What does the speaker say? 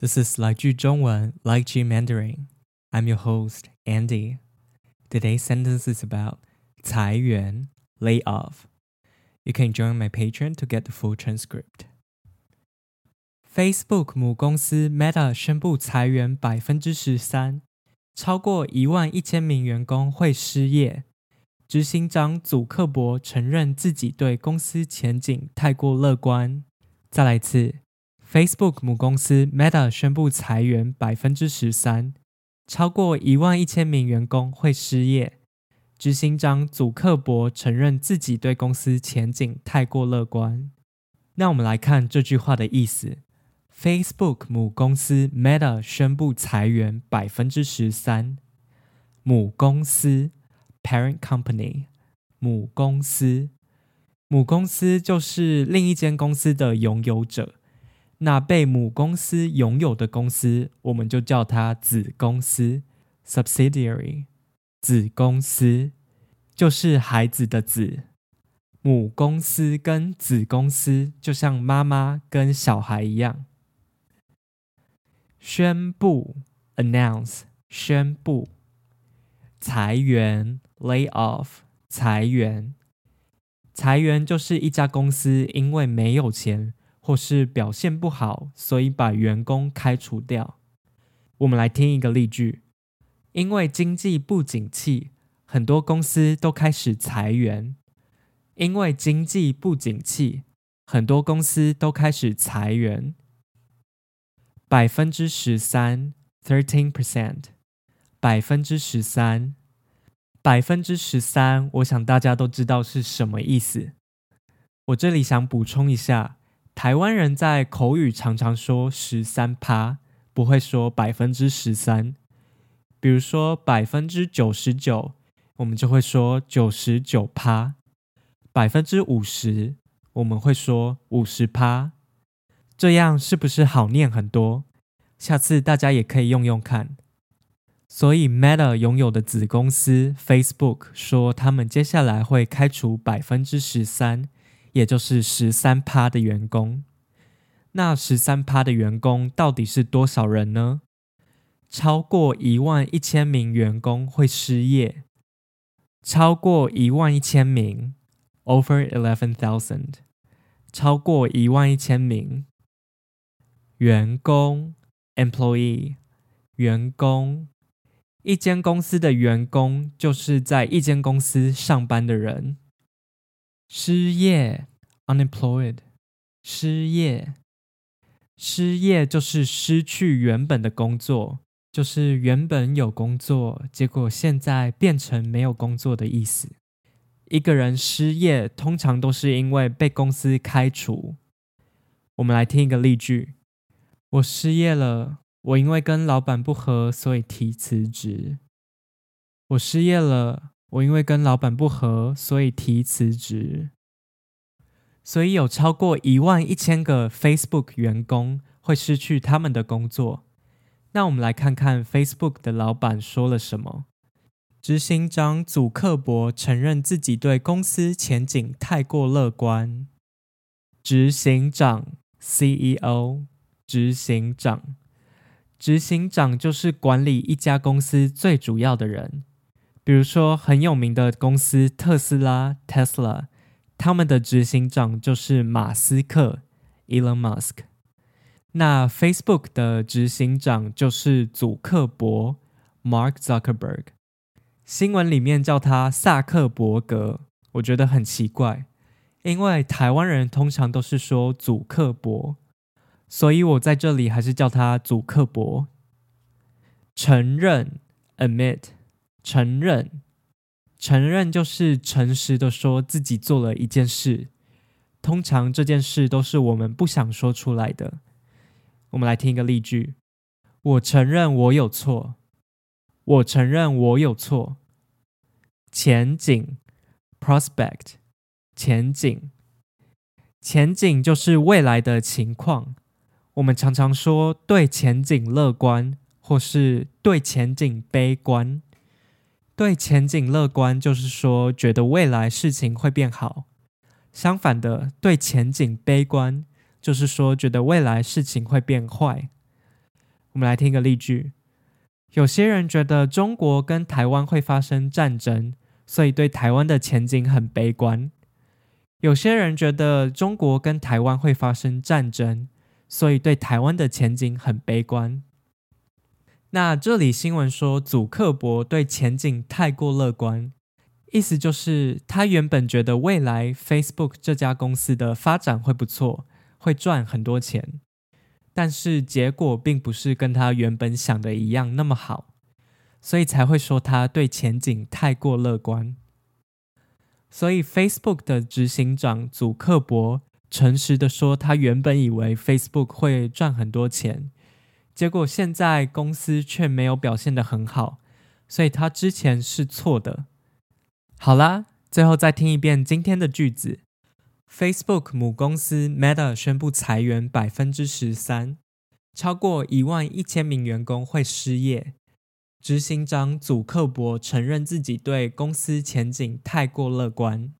This is 来句中文 Like G Mandarin. I'm your host, Andy. Today's sentence is about 裁员 layoff. You can join my Patreon to get the full transcript. Facebook 母公司 Meta 宣布裁员百分之十三，超过一万一千名员工会失业。执行长祖克伯承认自己对公司前景太过乐观。再来一次。 Facebook 母公司 Meta 宣布裁员百分之十三，超过一万一千名员工会失业。执行长祖克伯承认自己对公司前景太过乐观。那我们来看这句话的意思：Facebook 母公司 Meta 宣布裁员百分之十三。母公司 Parent Company 母公司母公司就是另一间公司的拥有者。那被母公司拥有的公司，我们就叫它子公司 （subsidiary）。子公司就是孩子的子，母公司跟子公司就像妈妈跟小孩一样。宣布 （announce） 宣布，裁员 （lay off） 裁员，裁员就是一家公司因为没有钱。或是表现不好，所以把员工开除掉。我们来听一个例句：因为经济不景气，很多公司都开始裁员。因为经济不景气，很多公司都开始裁员。百分之十三，thirteen percent，百分之十三，百分之十三。我想大家都知道是什么意思。我这里想补充一下。台湾人在口语常常说十三趴，不会说百分之十三。比如说百分之九十九，我们就会说九十九趴；百分之五十，我们会说五十趴。这样是不是好念很多？下次大家也可以用用看。所以，Meta 拥有的子公司 Facebook 说，他们接下来会开除百分之十三。也就是十三趴的员工，那十三趴的员工到底是多少人呢？超过一万一千名员工会失业，超过一万一千名，over eleven thousand，超过一万一千名员工，employee，员工，一间公司的员工就是在一间公司上班的人。失业，unemployed，失业，失业就是失去原本的工作，就是原本有工作，结果现在变成没有工作的意思。一个人失业，通常都是因为被公司开除。我们来听一个例句：我失业了，我因为跟老板不和，所以提辞职。我失业了。我因为跟老板不和，所以提辞职。所以有超过一万一千个 Facebook 员工会失去他们的工作。那我们来看看 Facebook 的老板说了什么。执行长祖克伯承认自己对公司前景太过乐观。执行长 CEO，执行长，执行长就是管理一家公司最主要的人。比如说，很有名的公司特斯拉 （Tesla），他们的执行长就是马斯克 （Elon Musk）。那 Facebook 的执行长就是祖克伯 （Mark Zuckerberg）。新闻里面叫他萨克伯格，我觉得很奇怪，因为台湾人通常都是说祖克伯，所以我在这里还是叫他祖克伯。承认 （Admit）。承认，承认就是诚实的说自己做了一件事。通常这件事都是我们不想说出来的。我们来听一个例句：我承认我有错。我承认我有错。前景 （prospect），前景，前景就是未来的情况。我们常常说对前景乐观，或是对前景悲观。对前景乐观，就是说觉得未来事情会变好；相反的，对前景悲观，就是说觉得未来事情会变坏。我们来听个例句：有些人觉得中国跟台湾会发生战争，所以对台湾的前景很悲观。有些人觉得中国跟台湾会发生战争，所以对台湾的前景很悲观。那这里新闻说，祖克伯对前景太过乐观，意思就是他原本觉得未来 Facebook 这家公司的发展会不错，会赚很多钱，但是结果并不是跟他原本想的一样那么好，所以才会说他对前景太过乐观。所以，Facebook 的执行长祖克伯诚实的说，他原本以为 Facebook 会赚很多钱，结果现在公司却没有表现的很好，所以他之前是错的。好啦，最后再听一遍今天的句子：Facebook 母公司 Meta 宣布裁员百分之十三，超过一万一千名员工会失业。执行长祖克伯承认自己对公司前景太过乐观。